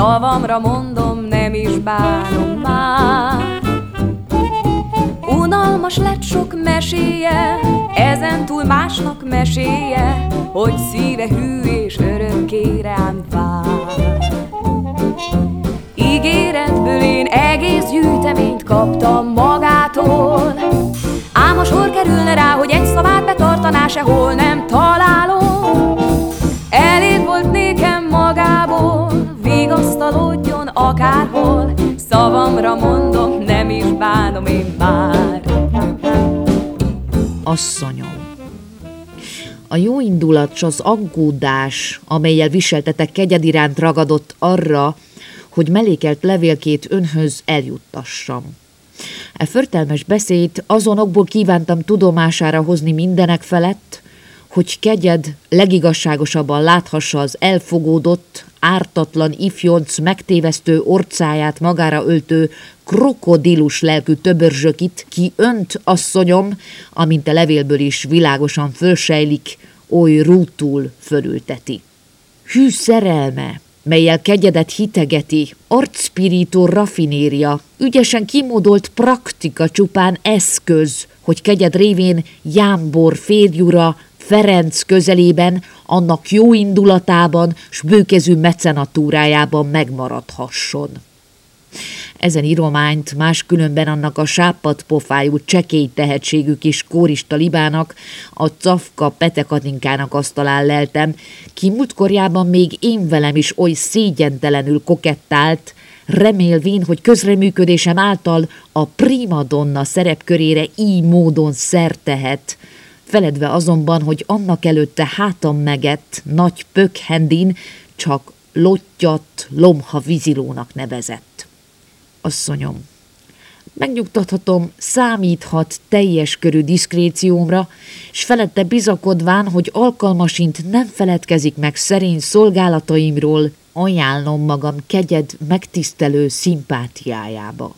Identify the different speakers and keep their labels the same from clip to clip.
Speaker 1: szavamra mondom, nem is bánom már. Unalmas lett sok meséje, ezen túl másnak meséje, hogy szíve hű és örökké rám vár. Ígéretből én egész gyűjteményt kaptam magától, Ám a sor kerülne rá, hogy egy szavát betartaná, sehol mondom, nem is bánom én már.
Speaker 2: Asszonyom, a jó indulat s az aggódás, amelyel viseltetek kegyed iránt ragadott arra, hogy melékelt levélkét önhöz eljuttassam. E förtelmes beszéd azonokból kívántam tudomására hozni mindenek felett, hogy kegyed legigazságosabban láthassa az elfogódott, ártatlan ifjonc megtévesztő orcáját magára öltő krokodilus lelkű töbörzsökit, ki önt, asszonyom, amint a levélből is világosan fölsejlik, oly rútul fölülteti. Hű szerelme, melyel kegyedet hitegeti, arcspirító rafinéria, ügyesen kimódolt praktika csupán eszköz, hogy kegyed révén Jámbor férjura Ferenc közelében, annak jó indulatában, s bőkezű mecenatúrájában megmaradhasson. Ezen írományt máskülönben annak a sápad pofájú, csekély tehetségű kis kórista libának, a cafka petekatinkának asztalán leltem, ki múltkorjában még én velem is oly szégyentelenül kokettált, remélvén, hogy közreműködésem által a primadonna szerepkörére így módon szertehet, feledve azonban, hogy annak előtte hátam megett nagy pökhendin csak lottyat lomha vizilónak nevezett asszonyom. Megnyugtathatom, számíthat teljes körű diszkréciómra, s felette bizakodván, hogy alkalmasint nem feledkezik meg szerény szolgálataimról, ajánlom magam kegyed megtisztelő szimpátiájába.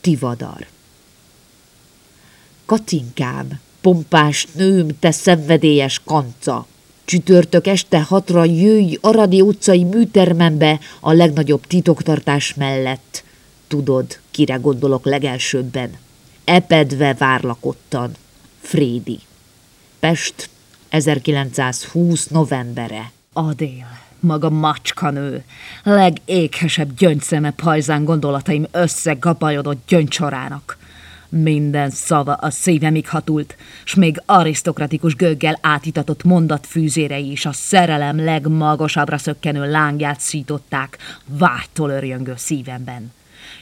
Speaker 2: Tivadar. Katinkám, pompás nőm, te szenvedélyes kanca! Csütörtök este hatra jöjj Aradi utcai műtermembe a legnagyobb titoktartás mellett – tudod, kire gondolok legelsőbben. Epedve várlakottan. Frédi. Pest, 1920. novembere.
Speaker 3: Adél, maga macskanő, legéghesebb gyöngyszeme pajzán gondolataim összegabajodott gyönycsorának. Minden szava a szívemig hatult, s még arisztokratikus gőggel átitatott mondatfűzérei is a szerelem legmagasabbra szökkenő lángját szították vágytól örjöngő szívemben.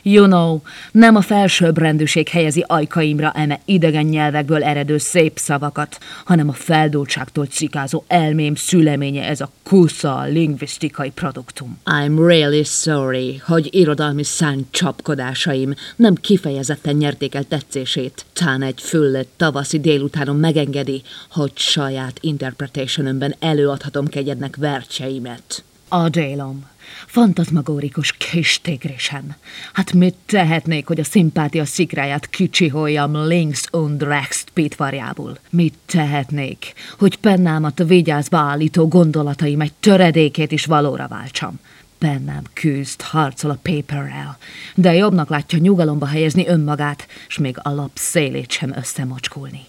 Speaker 3: You know, nem a felsőbb rendőség helyezi ajkaimra eme idegen nyelvekből eredő szép szavakat, hanem a feldultságtól cikázó elmém szüleménye ez a kusza lingvisztikai produktum.
Speaker 2: I'm really sorry, hogy irodalmi szánt csapkodásaim nem kifejezetten nyerték el tetszését. Tán egy füllet tavaszi délutánon megengedi, hogy saját interpretationömben előadhatom kegyednek vercseimet.
Speaker 3: Adélom, Fantazmagórikus kis tigrisen. Hát mit tehetnék, hogy a szimpátia szikráját kicsiholjam links und rechts pitvarjából? Mit tehetnék, hogy pennámat vigyázba állító gondolataim egy töredékét is valóra váltsam? Pennám küzd, harcol a paperrel, de jobbnak látja nyugalomba helyezni önmagát, s még a lap szélét sem összemocskulni.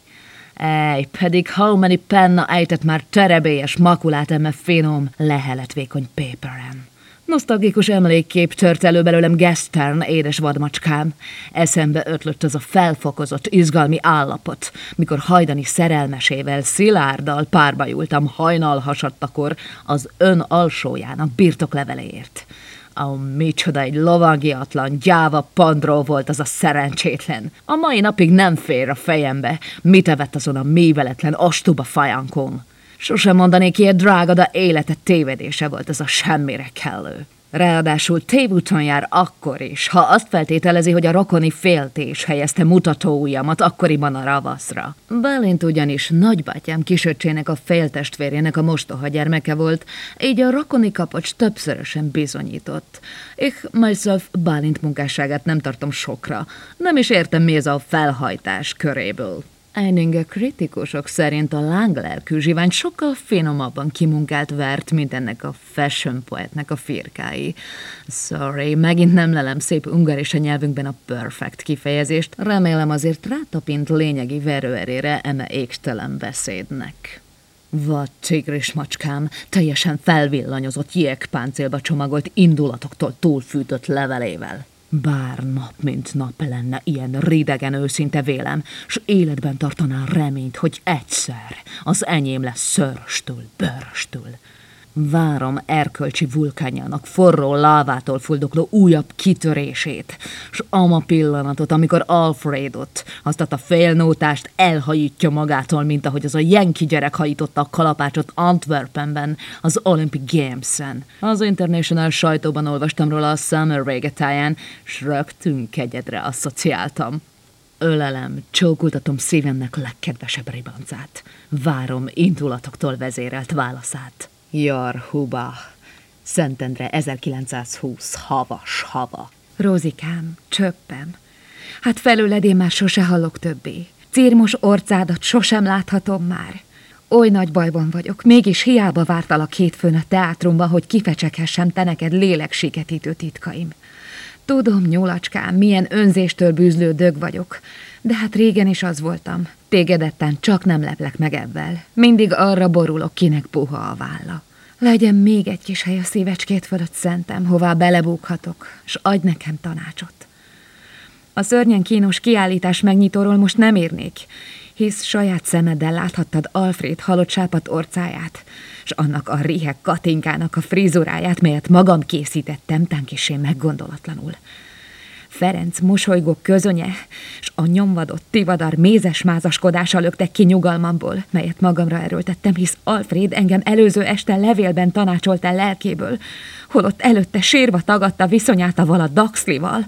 Speaker 3: Ej, pedig how many penna ejtett már terebélyes makulát eme finom, lehelet vékony paperen. Nosztalgikus emlékkép tört elő belőlem Gestern, édes vadmacskám. Eszembe ötlött az a felfokozott, izgalmi állapot, mikor hajdani szerelmesével szilárddal párba júltam hajnal hasadtakor az ön alsójának birtokleveléért. A micsoda egy lovagiatlan, gyáva pandró volt az a szerencsétlen. A mai napig nem fér a fejembe, mit evett azon a méveletlen ostoba fajankon. Sosem mondanék ilyet, drága, de élete tévedése volt ez a semmire kellő. Ráadásul tévúton jár akkor is, ha azt feltételezi, hogy a rokoni féltés helyezte mutatóujjamat akkoriban a ravaszra. Bálint ugyanis nagybátyám kisöccsének a féltestvérének a mostoha gyermeke volt, így a rokoni kapocs többszörösen bizonyított. Ich myself Bálint munkásságát nem tartom sokra, nem is értem mi ez a felhajtás köréből.
Speaker 4: Eininger kritikusok szerint a lánglelkű zsivány sokkal finomabban kimunkált vert, mint ennek a fashion poetnek a firkái. Sorry, megint nem lelem szép ungaris a nyelvünkben a perfect kifejezést, remélem azért rátapint lényegi verőerére eme égtelen beszédnek. Vad tigris macskám, teljesen felvillanyozott jégpáncélba csomagolt indulatoktól túlfűtött levelével. Bár nap mint nap lenne ilyen ridegen őszinte vélem, s életben tartaná reményt, hogy egyszer az enyém lesz szöröstül, bőröstül. Várom erkölcsi vulkányának forró lávától fuldokló újabb kitörését, s ama pillanatot, amikor Alfredot, azt a félnótást elhajítja magától, mint ahogy az a jenki gyerek hajította a kalapácsot Antwerpenben, az Olympic Games-en. Az International sajtóban olvastam róla a Summer regatáján, s rögtön kegyedre asszociáltam. Ölelem, csókoltatom szívemnek legkedvesebb ribancát. Várom indulatoktól vezérelt válaszát. Jar Huba, Szentendre 1920, havas hava.
Speaker 2: Rózikám, csöppem, hát felőled én már sose hallok többé. Círmos orcádat sosem láthatom már. Oly nagy bajban vagyok, mégis hiába vártalak hétfőn a teátrumban, hogy kifecsekhessem te neked léleksiketítő titkaim. Tudom, nyulacskám, milyen önzéstől bűzlő dög vagyok, de hát régen is az voltam. Tégedetten csak nem leplek meg ebben. Mindig arra borulok, kinek puha a válla. Legyen még egy kis hely a szívecskét fölött szentem, hová belebúghatok, s adj nekem tanácsot. A szörnyen kínos kiállítás megnyitóról most nem érnék, hisz saját szemeddel láthattad Alfred halott sápat orcáját, s annak a rihek katinkának a frizuráját, melyet magam készítettem, tánkisé meggondolatlanul. Ferenc mosolygó közönye, s a nyomvadott tivadar mézes mázaskodása löktek ki nyugalmamból, melyet magamra erőltettem, hisz Alfred engem előző este levélben tanácsolt el lelkéből, holott előtte sírva tagadta viszonyát a vala Daxlival,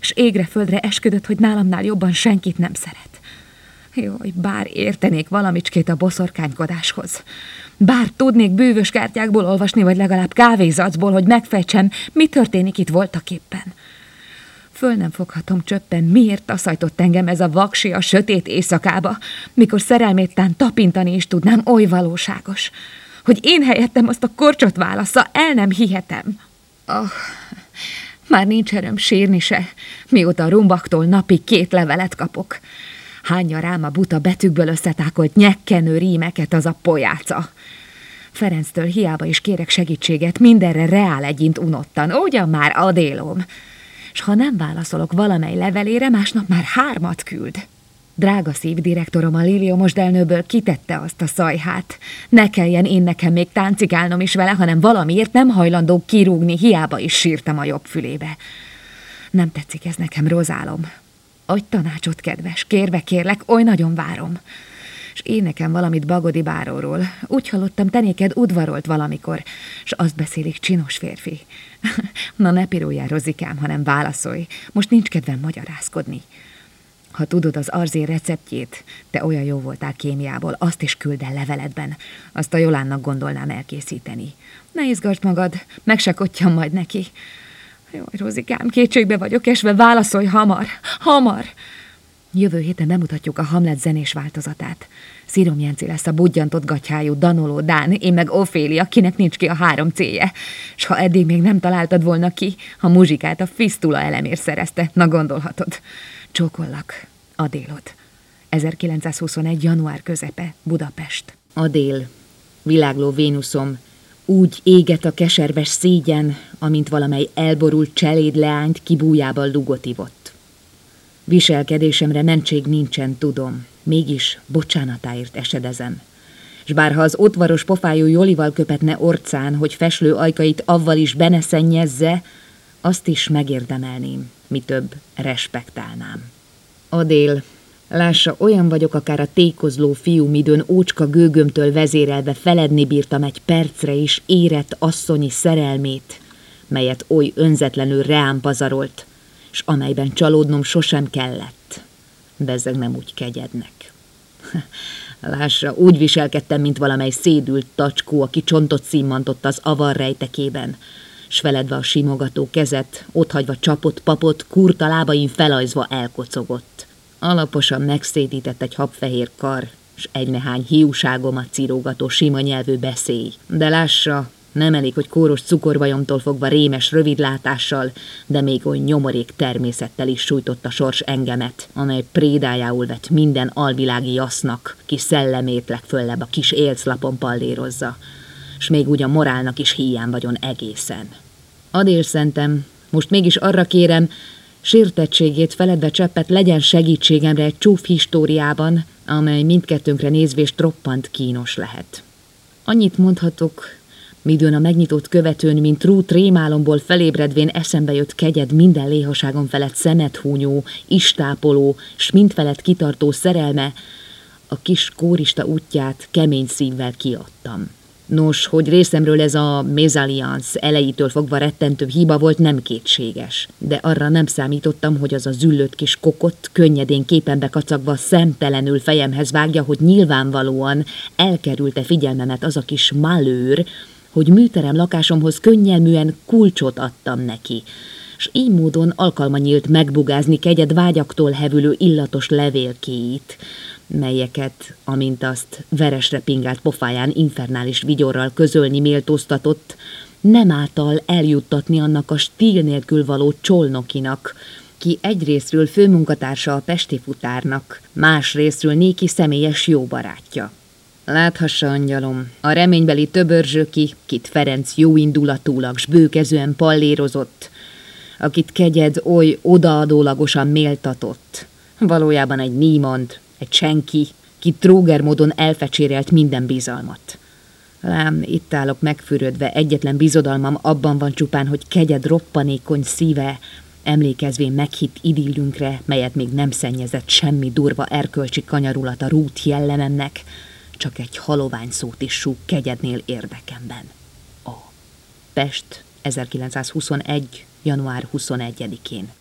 Speaker 2: s égre földre esküdött, hogy nálamnál jobban senkit nem szeret. Jaj, bár értenék valamicskét a boszorkánykodáshoz. Bár tudnék bűvös kártyákból olvasni, vagy legalább kávézacból, hogy megfejtsem, mi történik itt voltak éppen. Föl nem foghatom csöppen, miért taszajtott engem ez a vaksi a sötét éjszakába, mikor szerelméttán tapintani is tudnám, oly valóságos. Hogy én helyettem azt a korcsot válasza, el nem hihetem. Oh, már nincs erőm sírni se, mióta a rumbaktól napi két levelet kapok. Hányja rám a buta betűkből összetákolt nyekkenő rímeket az a pojáca. Ferenctől hiába is kérek segítséget, mindenre reál egyint unottan, ugyan már adélom s ha nem válaszolok valamely levelére, másnap már hármat küld. Drága szívdirektorom a Liliomos delnőből kitette azt a szajhát. Ne kelljen én nekem még táncikálnom is vele, hanem valamiért nem hajlandó kirúgni, hiába is sírtam a jobb fülébe. Nem tetszik ez nekem, rozálom. Adj tanácsot, kedves, kérve kérlek, oly nagyon várom és én nekem valamit Bagodi báróról. Úgy hallottam, tenéked udvarolt valamikor, és azt beszélik csinos férfi. Na ne piruljál, Rozikám, hanem válaszolj. Most nincs kedvem magyarázkodni. Ha tudod az arzé receptjét, te olyan jó voltál kémiából, azt is küld el leveledben. Azt a Jolánnak gondolnám elkészíteni. Ne izgasd magad, meg se majd neki. Jaj, Rozikám, kétségbe vagyok esve, válaszolj hamar, hamar! Jövő héten bemutatjuk a Hamlet zenés változatát. Szírom Jenci lesz a budjantott gatyájú Danoló Dán, én meg Ofélia, kinek nincs ki a három célje. S ha eddig még nem találtad volna ki, a muzsikát a Fistula elemér szerezte, na gondolhatod. Csókollak, Adélod. 1921. január közepe, Budapest.
Speaker 5: Adél, világló Vénuszom, úgy éget a keserves szégyen, amint valamely elborult cseléd leányt kibújában lugot ivott. Viselkedésemre mentség nincsen, tudom, mégis bocsánatáért esedezem. S bárha az ottvaros pofájú Jolival köpetne orcán, hogy feslő ajkait avval is beneszennyezze, azt is megérdemelném, mi több, respektálnám. Adél, lássa, olyan vagyok akár a tékozló fiú, midőn ócska gőgömtől vezérelve feledni bírtam egy percre is érett asszonyi szerelmét, melyet oly önzetlenül reám pazarolt, s amelyben csalódnom sosem kellett. Bezzeg nem úgy kegyednek. Lássa, úgy viselkedtem, mint valamely szédült tacskó, aki csontot szimmantott az avar rejtekében, s feledve a simogató kezet, otthagyva csapott papot, kurta lábain felajzva elkocogott.
Speaker 2: Alaposan megszédített egy habfehér kar, s egy nehány hiúságomat cirógató sima nyelvű beszély. De lássa, nem elég, hogy kóros cukorvajomtól fogva rémes rövidlátással, de még oly nyomorék természettel is sújtott a sors engemet, amely prédájául vett minden alvilági jasznak, ki szellemét legföllebb a kis élclapon pallérozza, s még úgy a morálnak is hiány vagyon egészen. Adél szentem, most mégis arra kérem, sértettségét feledve cseppet legyen segítségemre egy csúf históriában, amely mindkettőnkre nézvést roppant kínos lehet. Annyit mondhatok, midőn a megnyitott követőn, mint rút rémálomból felébredvén eszembe jött kegyed minden léhaságon felett szemet húnyó, istápoló, s mind felett kitartó szerelme, a kis kórista útját kemény szívvel kiadtam. Nos, hogy részemről ez a mézaliansz elejétől fogva rettentő hiba volt, nem kétséges. De arra nem számítottam, hogy az a züllött kis kokott, könnyedén képenbe kacagva szemtelenül fejemhez vágja, hogy nyilvánvalóan elkerülte figyelmemet az a kis malőr, hogy műterem lakásomhoz könnyelműen kulcsot adtam neki, s így módon alkalma nyílt megbugázni kegyed vágyaktól hevülő illatos levélkéit, melyeket, amint azt veresre pingált pofáján infernális vigyorral közölni méltóztatott, nem által eljuttatni annak a stíl nélkül való csolnokinak, ki egyrésztről főmunkatársa a Pesti futárnak, másrésztről néki személyes jó barátja. Láthassa, angyalom, a reménybeli töbörzsöki, kit Ferenc jóindulatúlag s bőkezően pallérozott, akit kegyed oly odaadólagosan méltatott. Valójában egy nímond, egy senki, ki tróger módon elfecsérelt minden bizalmat. Lám, itt állok megfürödve, egyetlen bizodalmam abban van csupán, hogy kegyed roppanékony szíve, emlékezvén meghitt idillünkre, melyet még nem szennyezett semmi durva erkölcsi kanyarulat a rút jellememnek, csak egy halovány szót is súg kegyednél érdekemben. A Pest 1921. január 21-én.